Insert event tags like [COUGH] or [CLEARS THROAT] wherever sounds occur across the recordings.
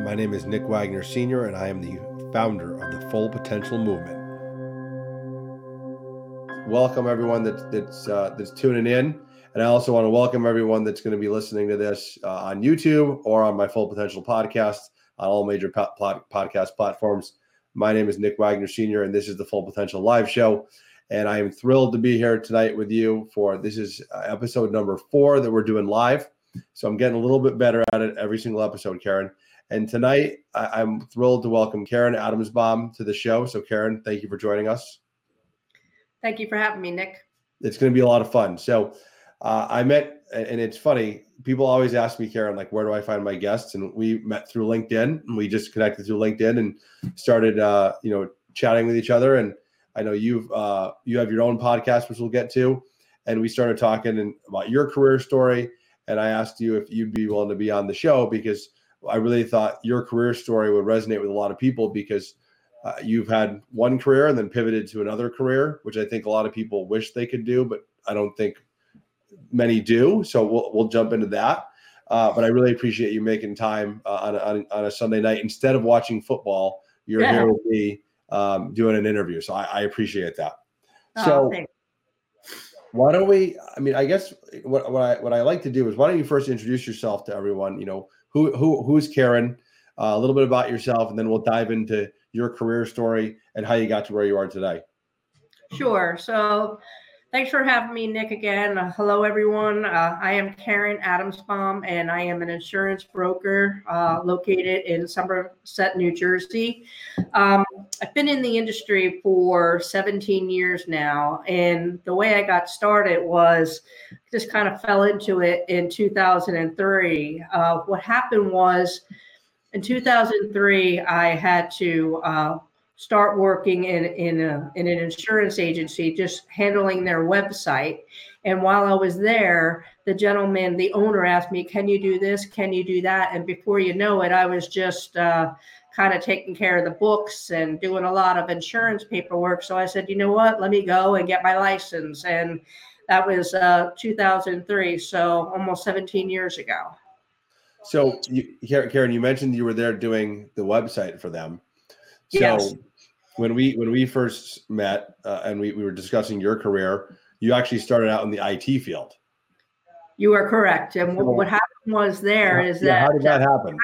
My name is Nick Wagner Sr., and I am the founder of the Full Potential Movement. Welcome everyone that's that's uh, that's tuning in, and I also want to welcome everyone that's going to be listening to this uh, on YouTube or on my Full Potential podcast on all major po- pod- podcast platforms. My name is Nick Wagner Sr., and this is the Full Potential Live Show. And I am thrilled to be here tonight with you for this is uh, episode number four that we're doing live. So I'm getting a little bit better at it every single episode, Karen. And tonight I, am thrilled to welcome Karen Adamsbaum to the show. So, Karen, thank you for joining us. Thank you for having me, Nick. It's going to be a lot of fun. So, uh, I met, and it's funny. People always ask me, Karen, like, where do I find my guests? And we met through LinkedIn, and we just connected through LinkedIn and started, uh, you know, chatting with each other. And I know you've uh, you have your own podcast, which we'll get to, and we started talking and about your career story. And I asked you if you'd be willing to be on the show because I really thought your career story would resonate with a lot of people because uh, you've had one career and then pivoted to another career, which I think a lot of people wish they could do, but I don't think many do. So we'll we'll jump into that. Uh, but I really appreciate you making time uh, on, on, on a Sunday night instead of watching football. You're yeah. here with me um, doing an interview, so I, I appreciate that. Oh, so. Thanks. Why don't we? I mean, I guess what, what I what I like to do is why don't you first introduce yourself to everyone? You know, who who who's Karen? Uh, a little bit about yourself, and then we'll dive into your career story and how you got to where you are today. Sure. So Thanks for having me, Nick, again. Uh, hello, everyone. Uh, I am Karen Adamsbaum, and I am an insurance broker uh, located in Somerset, New Jersey. Um, I've been in the industry for 17 years now, and the way I got started was just kind of fell into it in 2003. Uh, what happened was in 2003, I had to uh, start working in in, a, in an insurance agency, just handling their website. And while I was there, the gentleman, the owner, asked me, "Can you do this? Can you do that?" And before you know it, I was just uh, kind of taking care of the books and doing a lot of insurance paperwork. So I said, "You know what? Let me go and get my license." And that was uh, 2003, so almost 17 years ago. So, you, Karen, you mentioned you were there doing the website for them. So, yes when we when we first met uh, and we, we were discussing your career, you actually started out in the IT field. You are correct. And what, what happened was there is yeah, that how did that happen?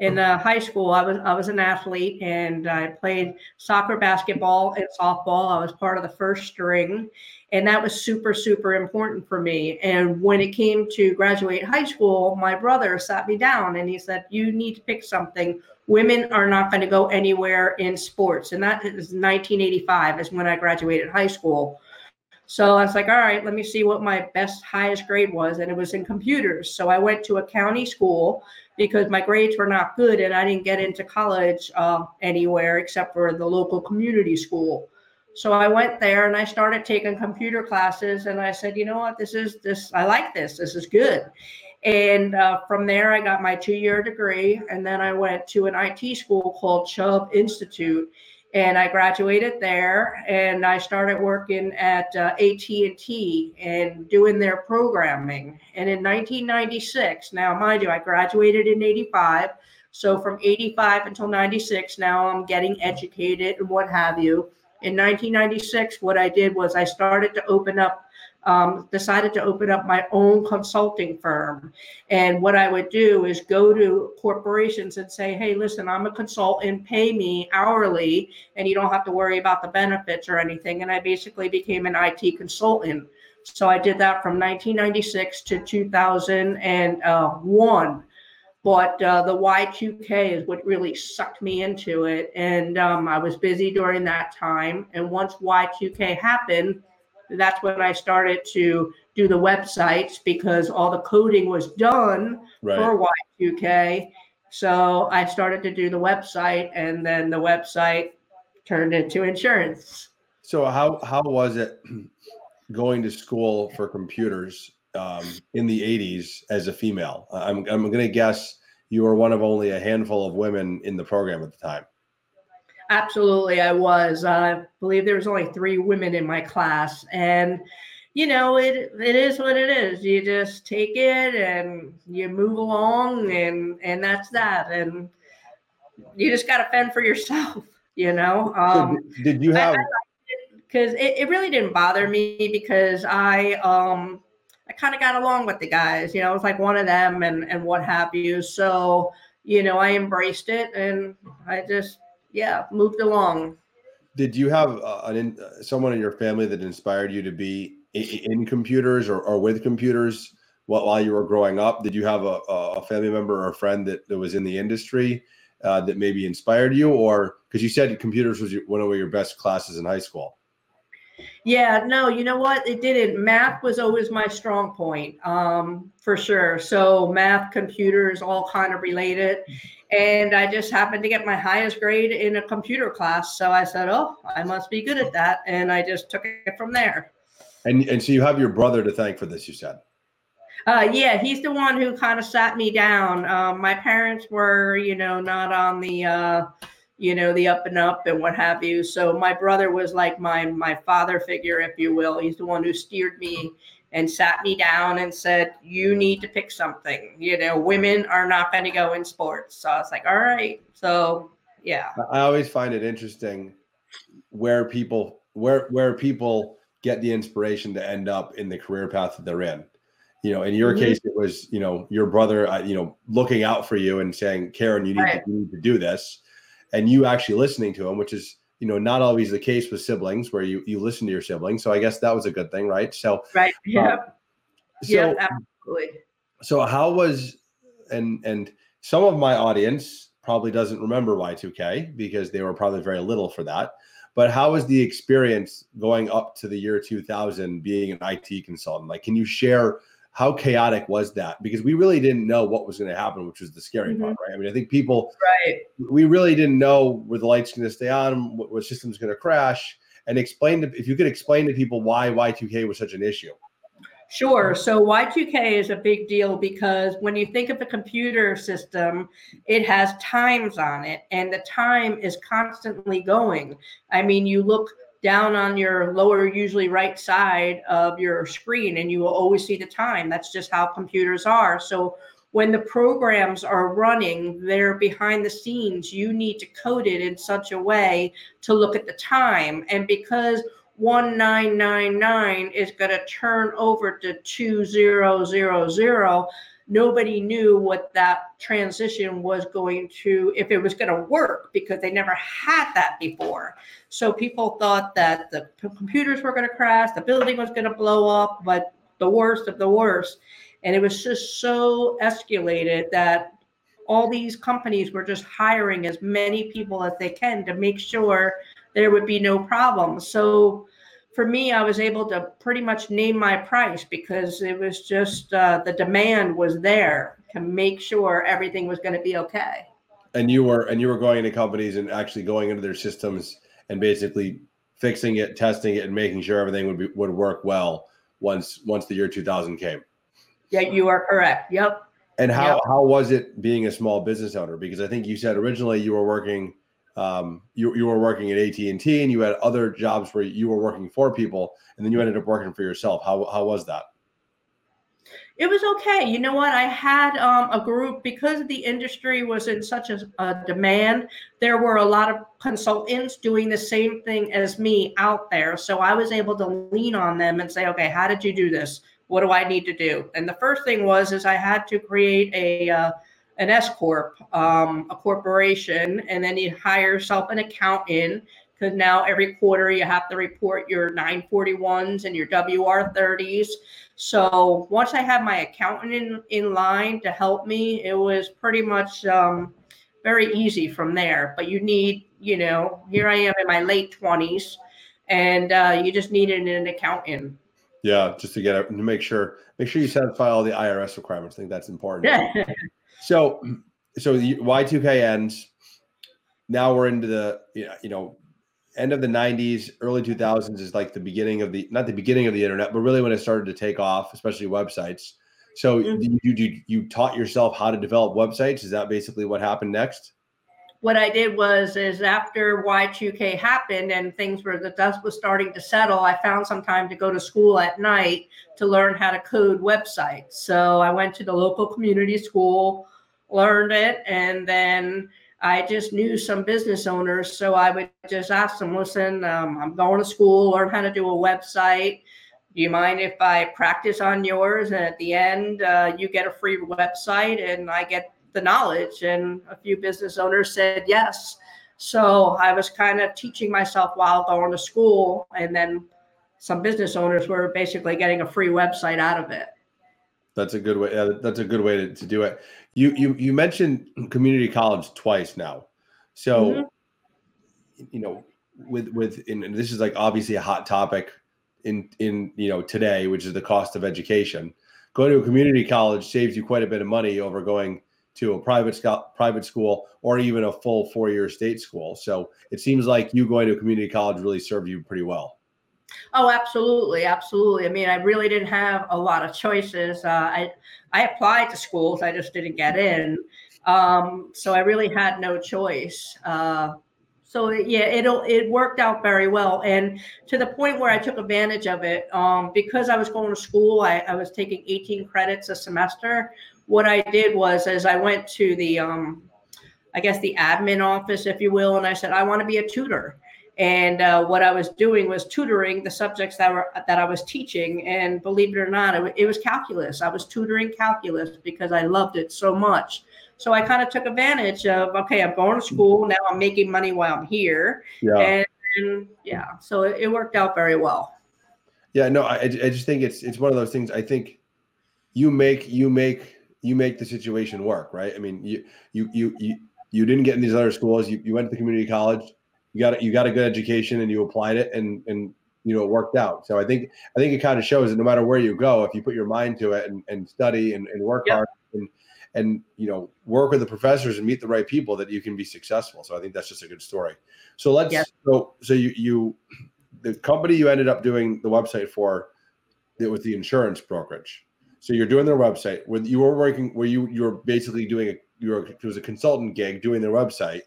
In uh, high school, I was I was an athlete and I played soccer, basketball, and softball. I was part of the first string, and that was super super important for me. And when it came to graduate high school, my brother sat me down and he said, "You need to pick something women are not going to go anywhere in sports. And that is 1985 is when I graduated high school. So I was like, all right, let me see what my best highest grade was. And it was in computers. So I went to a county school because my grades were not good and I didn't get into college uh, anywhere except for the local community school. So I went there and I started taking computer classes and I said, you know what, this is this, I like this, this is good. And uh, from there, I got my two-year degree, and then I went to an IT school called Chubb Institute, and I graduated there. And I started working at uh, AT&T and doing their programming. And in 1996, now mind you, I graduated in '85. So from 85 until 96, now I'm getting educated and what have you. In 1996, what I did was I started to open up um, decided to open up my own consulting firm. And what I would do is go to corporations and say, hey, listen, I'm a consultant, pay me hourly, and you don't have to worry about the benefits or anything. And I basically became an IT consultant. So I did that from 1996 to 2001 but uh, the Y2K is what really sucked me into it. And um, I was busy during that time. And once Y2K happened, that's when I started to do the websites because all the coding was done right. for Y2K. So I started to do the website, and then the website turned into insurance. So how how was it [CLEARS THROAT] going to school for computers um, in the '80s as a female? I'm I'm going to guess you were one of only a handful of women in the program at the time. Absolutely, I was. Uh, I believe there was only three women in my class, and you know, it it is what it is. You just take it and you move along, and and that's that. And you just got to fend for yourself. [LAUGHS] You know. Um, so did you have? Because it, it really didn't bother me because I um kind of got along with the guys. You know, I was like one of them and and what have you. So you know, I embraced it and I just yeah moved along. Did you have uh, an someone in your family that inspired you to be in computers or, or with computers while, you were growing up? Did you have a, a family member or a friend that, that was in the industry uh, that maybe inspired you, or because you said computers was your, one of your best classes in high school? Yeah, no, you know what? It didn't. Math was always my strong point, um, for sure. So math, computers, all kind of related. And I just happened to get my highest grade in a computer class. So I said, oh, I must be good at that. And I just took it from there. And and so you have your brother to thank for this, you said. Uh, yeah, he's the one who kind of sat me down. Um, my parents were, you know, not on the, uh, you know, the up and up and what have you. So my brother was like my my father figure, if you will. He's the one who steered me and sat me down and said, "You need to pick something. You know, women are not going to go in sports." So I was like, "All right." So yeah. I always find it interesting where people where where people get the inspiration to end up in the career path that they're in. You know, in your mm-hmm. case, it was you know your brother, uh, you know, looking out for you and saying, "Karen, you need, right. to, you need to do this," and you actually listening to him, which is you know not always the case with siblings, where you you listen to your siblings. So I guess that was a good thing, right? So right, yeah, um, so, yeah, absolutely. So how was and and some of my audience probably doesn't remember Y2K because they were probably very little for that. But how was the experience going up to the year 2000 being an IT consultant? Like, can you share how chaotic was that? Because we really didn't know what was going to happen, which was the scary mm-hmm. part, right? I mean, I think people, right? We really didn't know where the lights going to stay on, what, what system's going to crash, and explain to, if you could explain to people why Y2K was such an issue. Sure. So Y2K is a big deal because when you think of a computer system, it has times on it, and the time is constantly going. I mean, you look down on your lower, usually right side of your screen, and you will always see the time. That's just how computers are. So when the programs are running, they're behind the scenes. You need to code it in such a way to look at the time. And because 1999 is going to turn over to 2000 nobody knew what that transition was going to if it was going to work because they never had that before so people thought that the computers were going to crash the building was going to blow up but the worst of the worst and it was just so escalated that all these companies were just hiring as many people as they can to make sure there would be no problem. So for me, I was able to pretty much name my price because it was just uh, the demand was there to make sure everything was going to be okay. And you were and you were going into companies and actually going into their systems and basically fixing it, testing it, and making sure everything would be would work well once once the year 2000 came. Yeah, you are correct. Yep. And how yep. how was it being a small business owner? Because I think you said originally you were working um, you, you were working at AT&T and you had other jobs where you were working for people and then you ended up working for yourself. How, how was that? It was okay. You know what? I had um, a group because the industry was in such a, a, demand. There were a lot of consultants doing the same thing as me out there. So I was able to lean on them and say, okay, how did you do this? What do I need to do? And the first thing was is I had to create a uh, an S corp, um, a corporation, and then you hire yourself an accountant because now every quarter you have to report your 941s and your WR30s. So once I had my accountant in, in line to help me, it was pretty much um, very easy from there. But you need, you know, here I am in my late 20s, and uh, you just needed an accountant. Yeah, just to get it to make sure make sure you satisfy all the IRS requirements. I think that's important. [LAUGHS] So, so the Y2K ends. Now we're into the you know end of the 90s, early 2000s is like the beginning of the not the beginning of the internet, but really when it started to take off, especially websites. So mm-hmm. you, you you taught yourself how to develop websites. Is that basically what happened next? what I did was is after Y2K happened and things were the dust was starting to settle, I found some time to go to school at night to learn how to code websites. So I went to the local community school, learned it, and then I just knew some business owners. So I would just ask them, listen, um, I'm going to school, learn how to do a website. Do you mind if I practice on yours? And at the end, uh, you get a free website and I get the knowledge. And a few business owners said yes. So I was kind of teaching myself while going to school. And then some business owners were basically getting a free website out of it. That's a good way. Yeah, that's a good way to, to do it. You you you mentioned community college twice now, so mm-hmm. you know with with and this is like obviously a hot topic in in you know today, which is the cost of education. Going to a community college saves you quite a bit of money over going to a private school, private school or even a full four year state school. So it seems like you going to a community college really served you pretty well. Oh, absolutely, absolutely. I mean, I really didn't have a lot of choices. Uh, I I applied to schools, I just didn't get in. Um, so I really had no choice. Uh, so yeah, it it worked out very well, and to the point where I took advantage of it um, because I was going to school. I, I was taking 18 credits a semester, what I did was as I went to the um, I guess the admin office, if you will, and I said I want to be a tutor. And uh, what I was doing was tutoring the subjects that were that I was teaching. And believe it or not, it, it was calculus. I was tutoring calculus because I loved it so much. So I kind of took advantage of okay, I'm going to school now. I'm making money while I'm here. Yeah. And, and yeah, so it, it worked out very well. Yeah, no, I, I just think it's it's one of those things. I think you make you make you make the situation work, right? I mean, you you you you you didn't get in these other schools. You, you went to the community college. You got you got a good education and you applied it and and you know it worked out. So I think I think it kind of shows that no matter where you go, if you put your mind to it and, and study and, and work yep. hard and and you know work with the professors and meet the right people, that you can be successful. So I think that's just a good story. So let's yep. so so you you the company you ended up doing the website for it was the insurance brokerage. So you're doing their website. When you were working, where you you were basically doing a you were it was a consultant gig doing their website,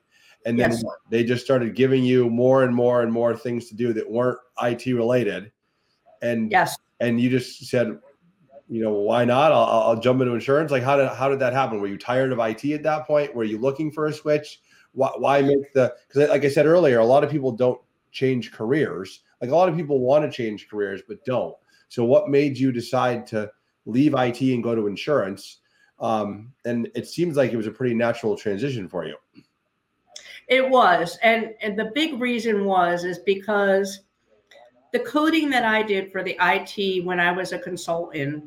and then yes. they just started giving you more and more and more things to do that weren't IT related, and yes, and you just said, you know, why not? I'll, I'll jump into insurance. Like how did how did that happen? Were you tired of IT at that point? Were you looking for a switch? Why, why make the because like I said earlier, a lot of people don't change careers. Like a lot of people want to change careers but don't. So what made you decide to leave IT and go to insurance. Um, and it seems like it was a pretty natural transition for you. It was, and and the big reason was is because the coding that I did for the IT when I was a consultant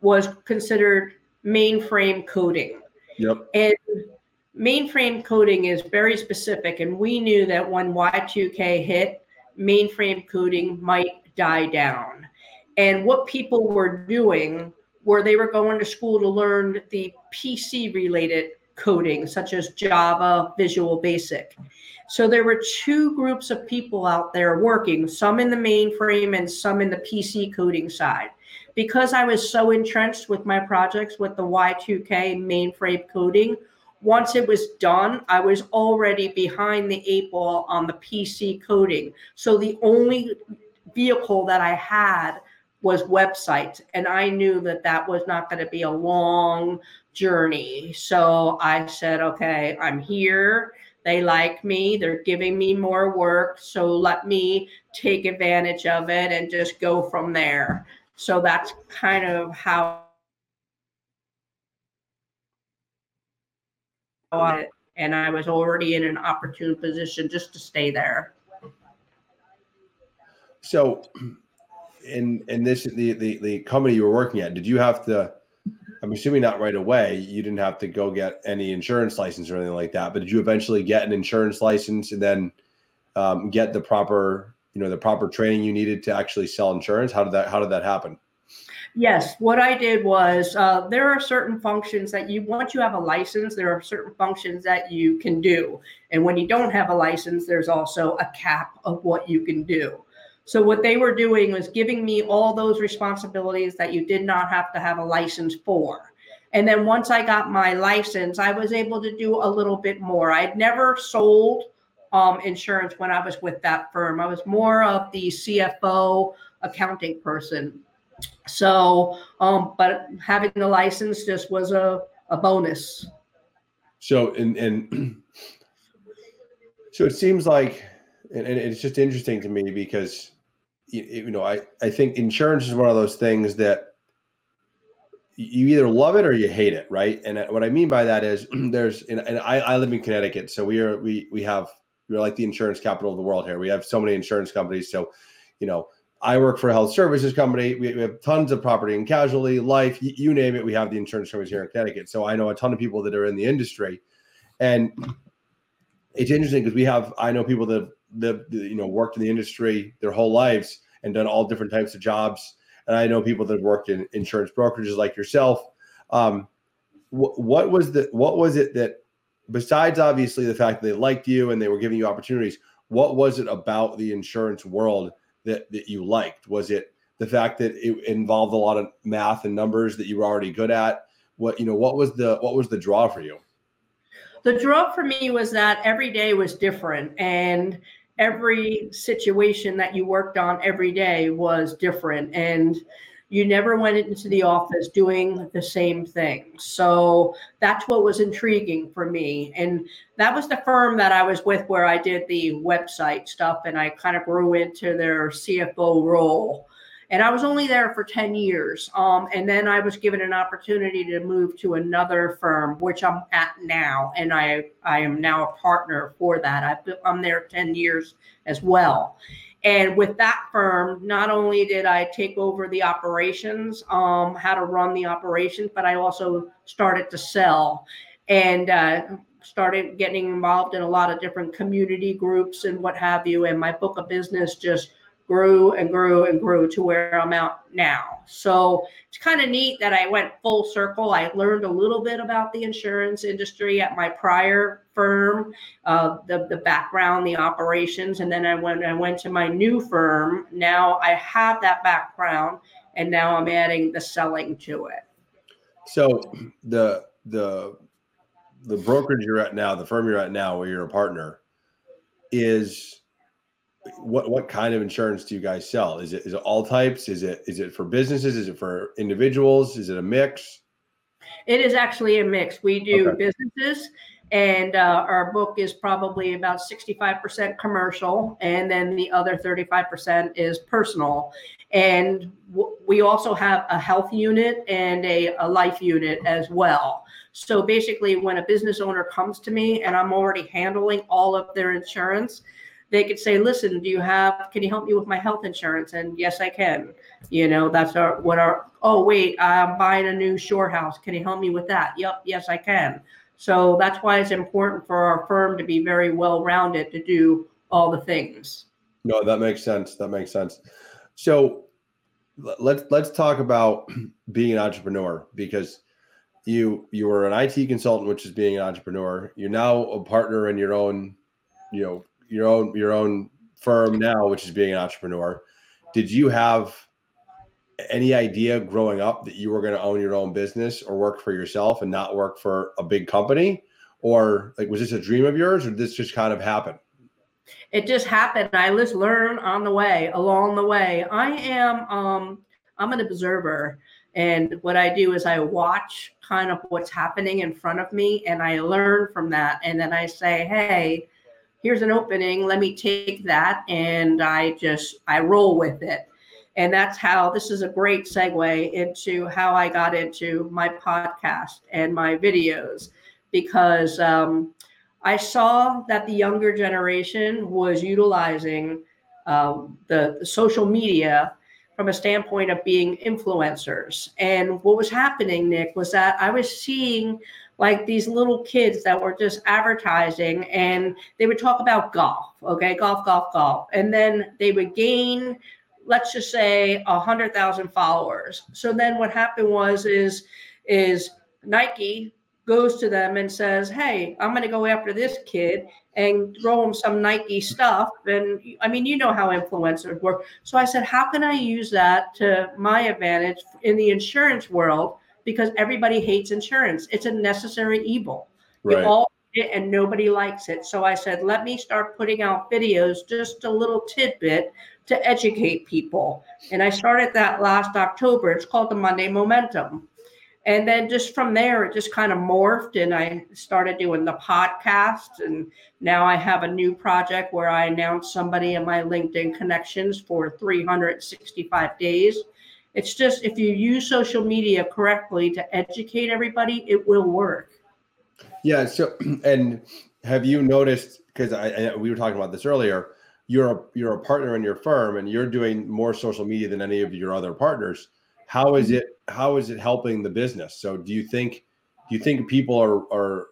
was considered mainframe coding. Yep. And mainframe coding is very specific, and we knew that when Y2K hit, mainframe coding might die down. And what people were doing where they were going to school to learn the PC related coding, such as Java, Visual Basic. So there were two groups of people out there working, some in the mainframe and some in the PC coding side. Because I was so entrenched with my projects with the Y2K mainframe coding, once it was done, I was already behind the eight ball on the PC coding. So the only vehicle that I had was websites and i knew that that was not going to be a long journey. So i said okay i'm here. They like me. They're giving me more work. So let me take advantage of it and just go from there. So that's kind of how I, and i was already in an opportune position just to stay there. So [CLEARS THROAT] in in this the, the the company you were working at, did you have to? I'm assuming not right away. You didn't have to go get any insurance license or anything like that. But did you eventually get an insurance license and then um, get the proper you know the proper training you needed to actually sell insurance? How did that How did that happen? Yes, what I did was uh, there are certain functions that you once you have a license, there are certain functions that you can do, and when you don't have a license, there's also a cap of what you can do. So what they were doing was giving me all those responsibilities that you did not have to have a license for. And then once I got my license, I was able to do a little bit more. I'd never sold um, insurance when I was with that firm. I was more of the CFO accounting person. So, um, but having the license just was a, a bonus. So, and, and [CLEARS THROAT] so it seems like, and, and it's just interesting to me because, you, you know, I, I think insurance is one of those things that you either love it or you hate it, right? And uh, what I mean by that is [CLEARS THROAT] there's and, and I, I live in Connecticut, so we are we we have we're like the insurance capital of the world here. We have so many insurance companies. So, you know, I work for a health services company. We, we have tons of property and casualty, life, you, you name it. We have the insurance companies here in Connecticut. So I know a ton of people that are in the industry, and it's interesting because we have I know people that that you know worked in the industry their whole lives and done all different types of jobs and I know people that worked in insurance brokerages like yourself. Um, wh- what was the what was it that besides obviously the fact that they liked you and they were giving you opportunities, what was it about the insurance world that that you liked? Was it the fact that it involved a lot of math and numbers that you were already good at? What you know, what was the what was the draw for you? The draw for me was that every day was different and every situation that you worked on every day was different and you never went into the office doing the same thing. So that's what was intriguing for me and that was the firm that i was with where i did the website stuff and i kind of grew into their cfo role and I was only there for 10 years. Um, and then I was given an opportunity to move to another firm, which I'm at now. And I, I am now a partner for that. I've, I'm there 10 years as well. And with that firm, not only did I take over the operations, um, how to run the operations, but I also started to sell and uh, started getting involved in a lot of different community groups and what have you. And my book of business just grew and grew and grew to where I'm at now. So it's kind of neat that I went full circle. I learned a little bit about the insurance industry at my prior firm, uh, the the background, the operations, and then I went I went to my new firm. Now I have that background, and now I'm adding the selling to it. So the the the brokerage you're at now, the firm you're at now, where you're a partner, is what what kind of insurance do you guys sell? Is it is it all types? Is it is it for businesses? Is it for individuals? Is it a mix? It is actually a mix. We do okay. businesses, and uh, our book is probably about 65% commercial, and then the other 35% is personal. And w- we also have a health unit and a, a life unit as well. So basically, when a business owner comes to me and I'm already handling all of their insurance, they could say, listen, do you have, can you help me with my health insurance? And yes, I can. You know, that's our, what our, oh, wait, I'm buying a new shore house. Can you help me with that? Yep, yes, I can. So that's why it's important for our firm to be very well rounded to do all the things. No, that makes sense. That makes sense. So let's let's talk about [CLEARS THROAT] being an entrepreneur because you you were an IT consultant, which is being an entrepreneur. You're now a partner in your own, you know, your own your own firm now, which is being an entrepreneur. Did you have any idea growing up that you were going to own your own business or work for yourself and not work for a big company? Or like was this a dream of yours or did this just kind of happen? It just happened. I just learn on the way, along the way. I am um I'm an observer. And what I do is I watch kind of what's happening in front of me and I learn from that. And then I say, hey, here's an opening let me take that and i just i roll with it. And that's how this is a great segue into how i got into my podcast and my videos. Because um, i saw that the younger generation was utilizing um, the, the social media from a standpoint of being influencers. And what was happening nick was that i was seeing like these little kids that were just advertising and they would talk about golf, okay, golf, golf, golf. And then they would gain, let's just say a hundred thousand followers. So then what happened was is is Nike goes to them and says, Hey, I'm going to go after this kid and throw him some Nike stuff. And I mean, you know how influencers work. So I said, How can I use that to my advantage in the insurance world because everybody hates insurance. It's a necessary evil. Right. We all it and nobody likes it. So I said, let me start putting out videos, just a little tidbit to educate people. And I started that last October. It's called the Monday Momentum. And then just from there, it just kind of morphed, and I started doing the podcast. And now I have a new project where I announce somebody in my LinkedIn connections for 365 days. It's just if you use social media correctly to educate everybody, it will work. Yeah. So, [CLEARS THROAT] and have you noticed? Because I, I we were talking about this earlier. You're a you're a partner in your firm, and you're doing more social media than any of your other partners. How is it? How is it helping the business? So, do you think do you think people are are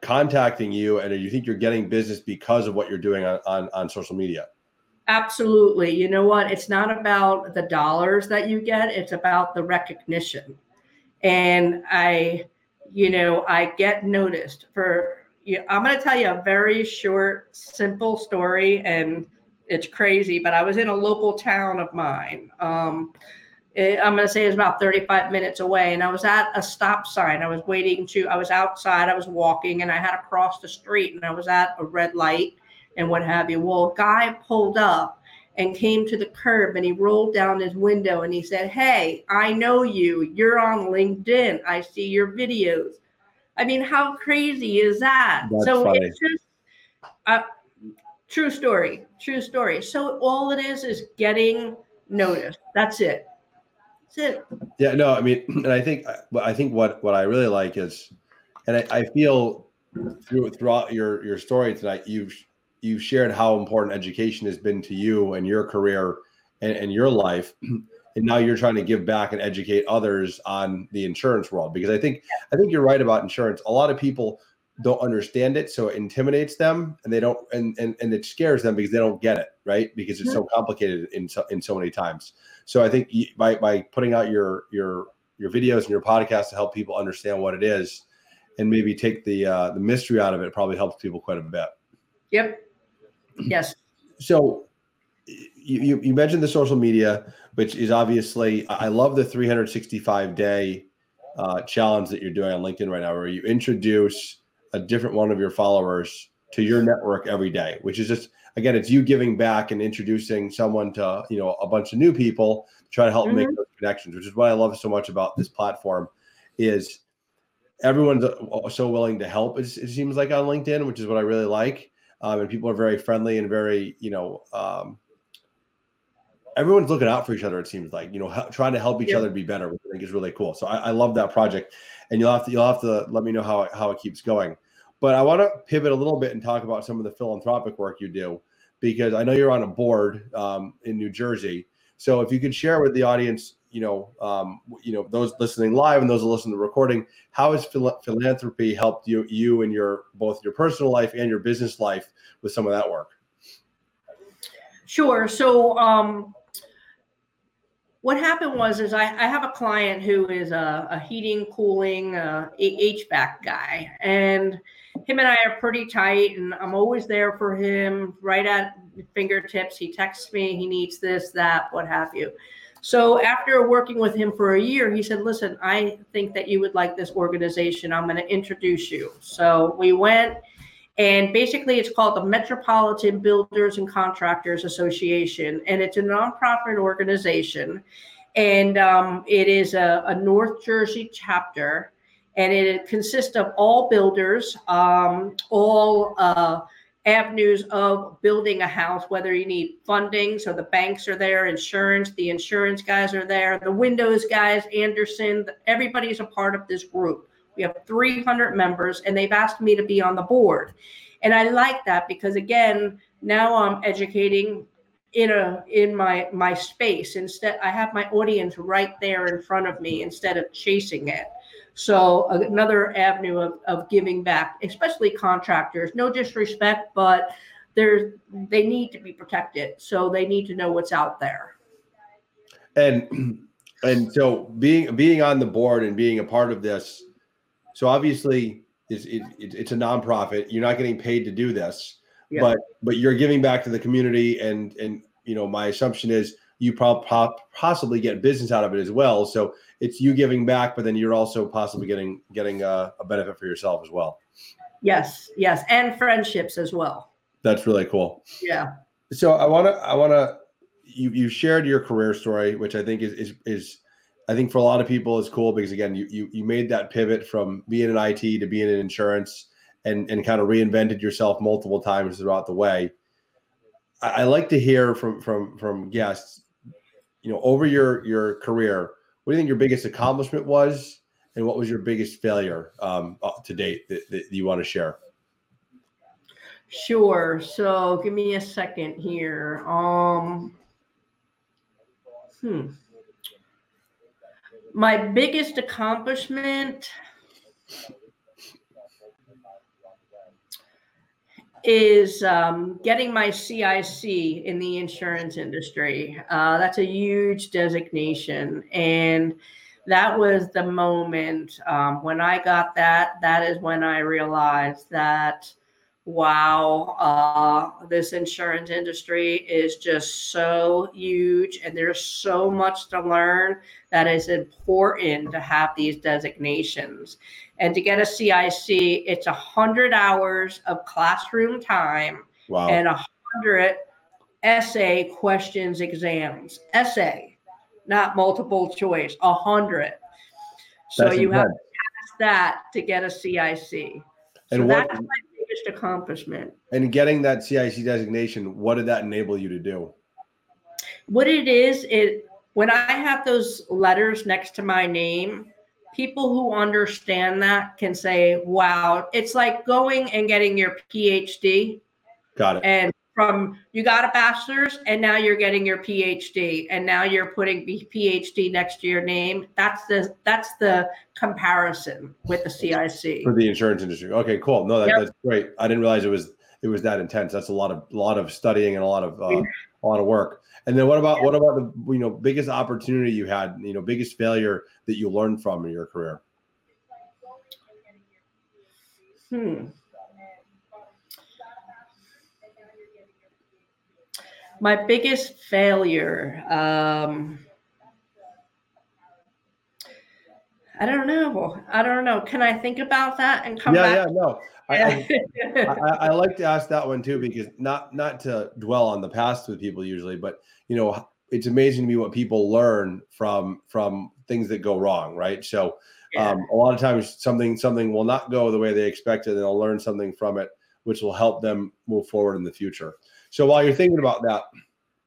contacting you, and do you think you're getting business because of what you're doing on on, on social media? Absolutely. You know what? It's not about the dollars that you get, it's about the recognition. And I, you know, I get noticed for, you I'm going to tell you a very short, simple story. And it's crazy, but I was in a local town of mine. Um, it, I'm going to say it's about 35 minutes away. And I was at a stop sign. I was waiting to, I was outside, I was walking, and I had to cross the street, and I was at a red light and what have you. Well, a guy pulled up and came to the curb and he rolled down his window and he said, Hey, I know you. You're on LinkedIn. I see your videos. I mean, how crazy is that? That's so funny. it's just a true story. True story. So all it is is getting noticed. That's it. That's it. Yeah, no, I mean, [CLEARS THROAT] and I think, I think what what I really like is, and I, I feel through throughout your your story tonight, you've you've shared how important education has been to you and your career and, and your life, [CLEARS THROAT] and now you're trying to give back and educate others on the insurance world because I think I think you're right about insurance. A lot of people don't understand it, so it intimidates them, and they don't, and and, and it scares them because they don't get it, right? Because it's so complicated in so in so many times. So I think you, by by putting out your your your videos and your podcast to help people understand what it is, and maybe take the uh, the mystery out of it, probably helps people quite a bit. Yep. Yes. So you, you, mentioned the social media, which is obviously I love the 365 day uh, challenge that you're doing on LinkedIn right now, where you introduce a different one of your followers to your network every day, which is just again, it's you giving back and introducing someone to you know a bunch of new people to try to help make Mhm. those connections, which is what I love so much about this platform is everyone's uh, so willing to help. It, it seems like on LinkedIn, which is what I really like, um, and people are very friendly and very you know. Um, everyone's looking out for each other. It seems like you know, trying to help each Yeah. other be better, which I think is really cool. So I, I love that project, and you'll have to you'll have to let me know how it, how it keeps going. But I want to pivot a little bit and talk about some of the philanthropic work you do, because I know you're on a board um, in New Jersey. So if you could share with the audience, you know, um, you know, those listening live and those listening to the recording, how has phil- philanthropy helped you you in your both your personal life and your business life with some of that work? Sure. So, um, what happened was, is I, I have a client who is a, a heating, cooling, uh, HVAC guy, and him and I are pretty tight, and I'm always there for him, right at fingertips. He texts me, he needs this, that, what have you. So after working with him for a year, he said, "Listen, I think that you would like this organization. I'm going to introduce you." So we went and basically, it's called the Metropolitan Builders and Contractors Association, and it's a nonprofit organization. And um, it is a, a North Jersey chapter, and it consists of all builders, um, all uh, avenues of building a house, whether you need funding, so the banks are there, insurance, the insurance guys are there, the windows guys, Andersen, everybody's a part of this group. We have 300 members, and they've asked me to be on the board. And I like that because again, now I'm educating in a in my my space. Instead, I have my audience right there in front of me instead of chasing it. So uh, another avenue of, of giving back, especially contractors. No disrespect, but they're they need to be protected. So they need to know what's out there. and and so being being on the board and being a part of this so obviously it's it, it, it's a nonprofit you're not getting paid to do this Yeah. but but you're giving back to the community and and you know my assumption is you pro- pro- possibly get business out of it as well. So it's you giving back, but then you're also possibly getting getting a, a benefit for yourself as well. Yes, yes, and friendships as well. That's really cool. Yeah. So I want to I want to you you shared your career story, which I think is is is I think for a lot of people is cool because again you you you made that pivot from being in IT to being in insurance and and kind of reinvented yourself multiple times throughout the way. I, I like to hear from from from guests, you know, over your your career, what do you think your biggest accomplishment was, and what was your biggest failure um, to date that, that you want to share? Sure. So give me a second here. Um, hmm. My biggest accomplishment is um, getting my CIC in the insurance industry. Uh, that's a huge designation. And that was the moment um, when I got that. That is when I realized that wow, uh, this insurance industry is just so huge and there's so much to learn that is important to have these designations. And to get a CIC, it's a hundred hours of classroom time Wow. and a hundred essay questions exams. Essay, not multiple choice. A hundred. So That's you have to pass that to get a CIC. And what- that's my biggest accomplishment. And getting that CIC designation, what did that enable you to do? What it is, it when I have those letters next to my name, people who understand that can say, "Wow!" It's like going and getting your PhD, Got it. and from you got a bachelor's, and now you're getting your PhD, and now you're putting PhD next to your name. That's the that's the comparison with the CIC. For the insurance industry. Okay, cool. No, that, Yep. that's great. I didn't realize it was it was that intense. That's a lot of a lot of studying and a lot of uh, a lot of work. And then what about what about the you know biggest opportunity you had? You know, biggest failure that you learned from in your career? Hmm. My biggest failure. Um, I don't know. I don't know. Can I think about that and come yeah, yeah, no. I, I, [LAUGHS] I, I like to ask that one too because not not to dwell on the past with people usually, but you know it's amazing to me what people learn from from things that go wrong, right? So Yeah. um, a lot of times something something will not go the way they expected, and they'll learn something from it, which will help them move forward in the future. So while you're thinking about that,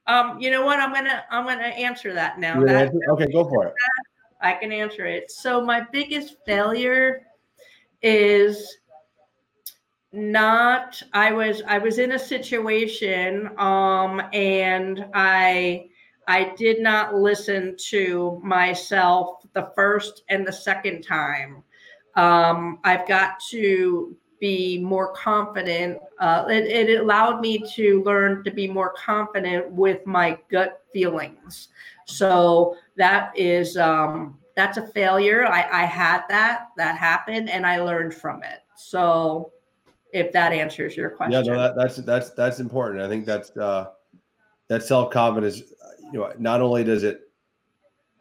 um, you know what? I'm gonna I'm gonna answer that now. That- answer- okay, go for it. I can answer it. So my biggest failure is not I was I was in a situation um and I I did not listen to myself the first and the second time. Um I've got to be more confident. Uh, it, it allowed me to learn to be more confident with my gut feelings. So that is um, that's a failure. I, I had that that happened, and I learned from it. So if that answers your question, Yeah, no, that, that's that's that's important. I think that's uh, that self confidence. You know, not only does it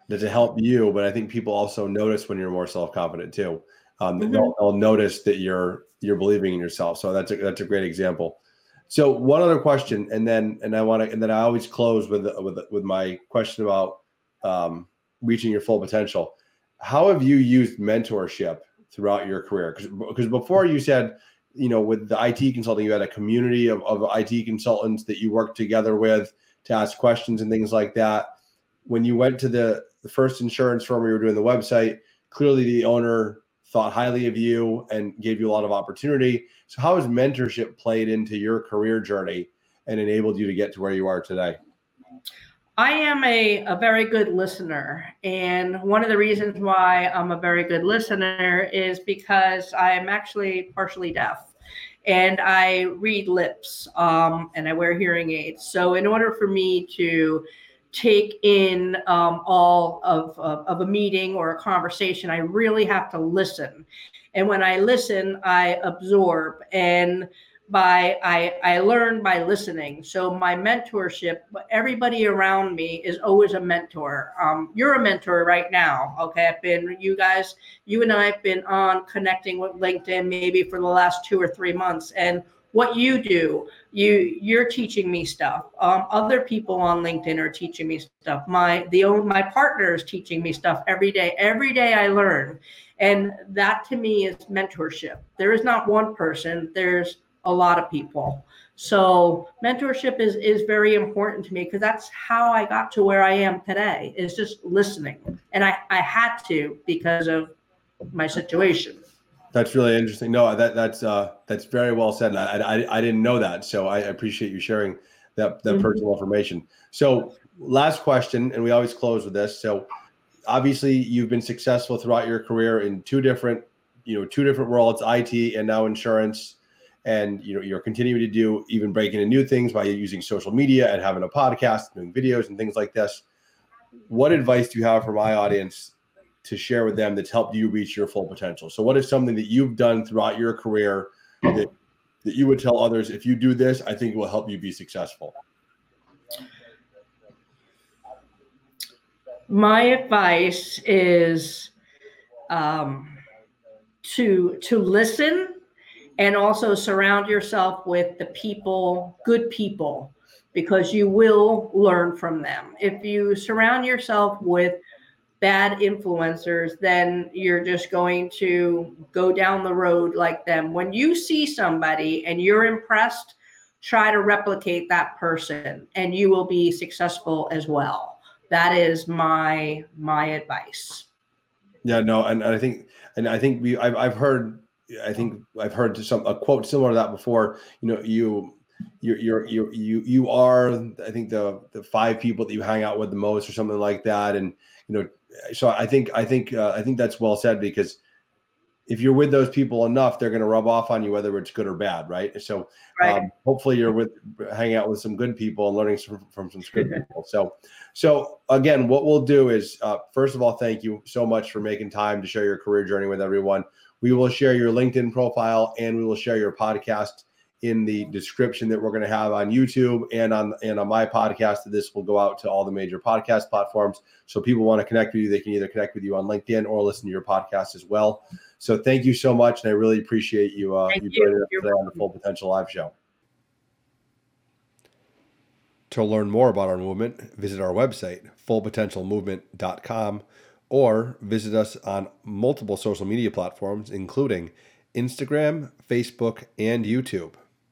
does it help you, but I think people also notice when you're more self confident too. Um, Mhm. they'll, they'll notice that you're you're believing in yourself. So that's a that's a great example. So one other question, and then and I want to and then I always close with with with my question about um, reaching your full potential. How have you used mentorship throughout your career? Because because before you said you know, with the IT consulting, you had a community of, of IT consultants that you worked together with to ask questions and things like that. When you went to the, the first insurance firm, you were doing the website, clearly the owner thought highly of you and gave you a lot of opportunity. So, how has mentorship played into your career journey and enabled you to get to where you are today? I am a, a very good listener. And one of the reasons why I'm a very good listener is because I'm actually partially deaf and I read lips um, and I wear hearing aids. So, in order for me to take in um, all of, of, of a meeting or a conversation, I really have to listen. And when I listen, I absorb. And by I I learn by listening. So my mentorship, everybody around me is always a mentor. Um, you're a mentor right now. Okay, I've been you guys, you and I have been on connecting with LinkedIn maybe for the last two or three months, and what you do you you're teaching me stuff um, other people on linkedin are teaching me stuff my the my partner is teaching me stuff every day every day i learn and that to me is mentorship there is not one person there's a lot of people. So mentorship is is very important to me because that's how I got to where I am today. Is just listening, and I I had to because of my situation. That's really interesting. No, that that's uh that's very well said. I I, I didn't know that, so I appreciate you sharing that that mm-hmm. personal information. So last question, and we always close with this. So obviously you've been successful throughout your career in two different you know two different worlds, IT and now insurance and you know you're continuing to do even breaking into new things by using social media and having a podcast doing videos and things like this what advice do you have for my audience to share with them that's helped you reach your full potential so what is something that you've done throughout your career that, that you would tell others if you do this i think it will help you be successful my advice is um, to to listen and also surround yourself with the people, good people, because you will learn from them. If you surround yourself with bad influencers, then you're just going to go down the road like them. When you see somebody and you're impressed, try to replicate that person and you will be successful as well. That is my my advice. Yeah, no, and, and I think and I think we I've, I've heard I think I've heard some a quote similar to that before. You know, you you're you're you you you are I think the the five people that you hang out with the most or something like that. And you know, so I think I think uh, I think that's well said because if you're with those people enough, they're going to rub off on you whether it's good or bad, right? So right. Um, hopefully you're with hanging out with some good people and learning from, from some good [LAUGHS] people. So so again, what we'll do is uh, first of all, thank you so much for making time to share your career journey with everyone. We will share your LinkedIn profile and we will share your podcast in the description that we're going to have on YouTube and on and on my podcast. This will go out to all the major podcast platforms. So people want to connect with you, they can either connect with you on LinkedIn or listen to your podcast as well. So thank you so much, and I really appreciate you uh, you joining us today on the Full Potential Live Show. To learn more about our movement, visit our website, fullpotentialmovement.com or visit us on multiple social media platforms, including Instagram, Facebook, and YouTube.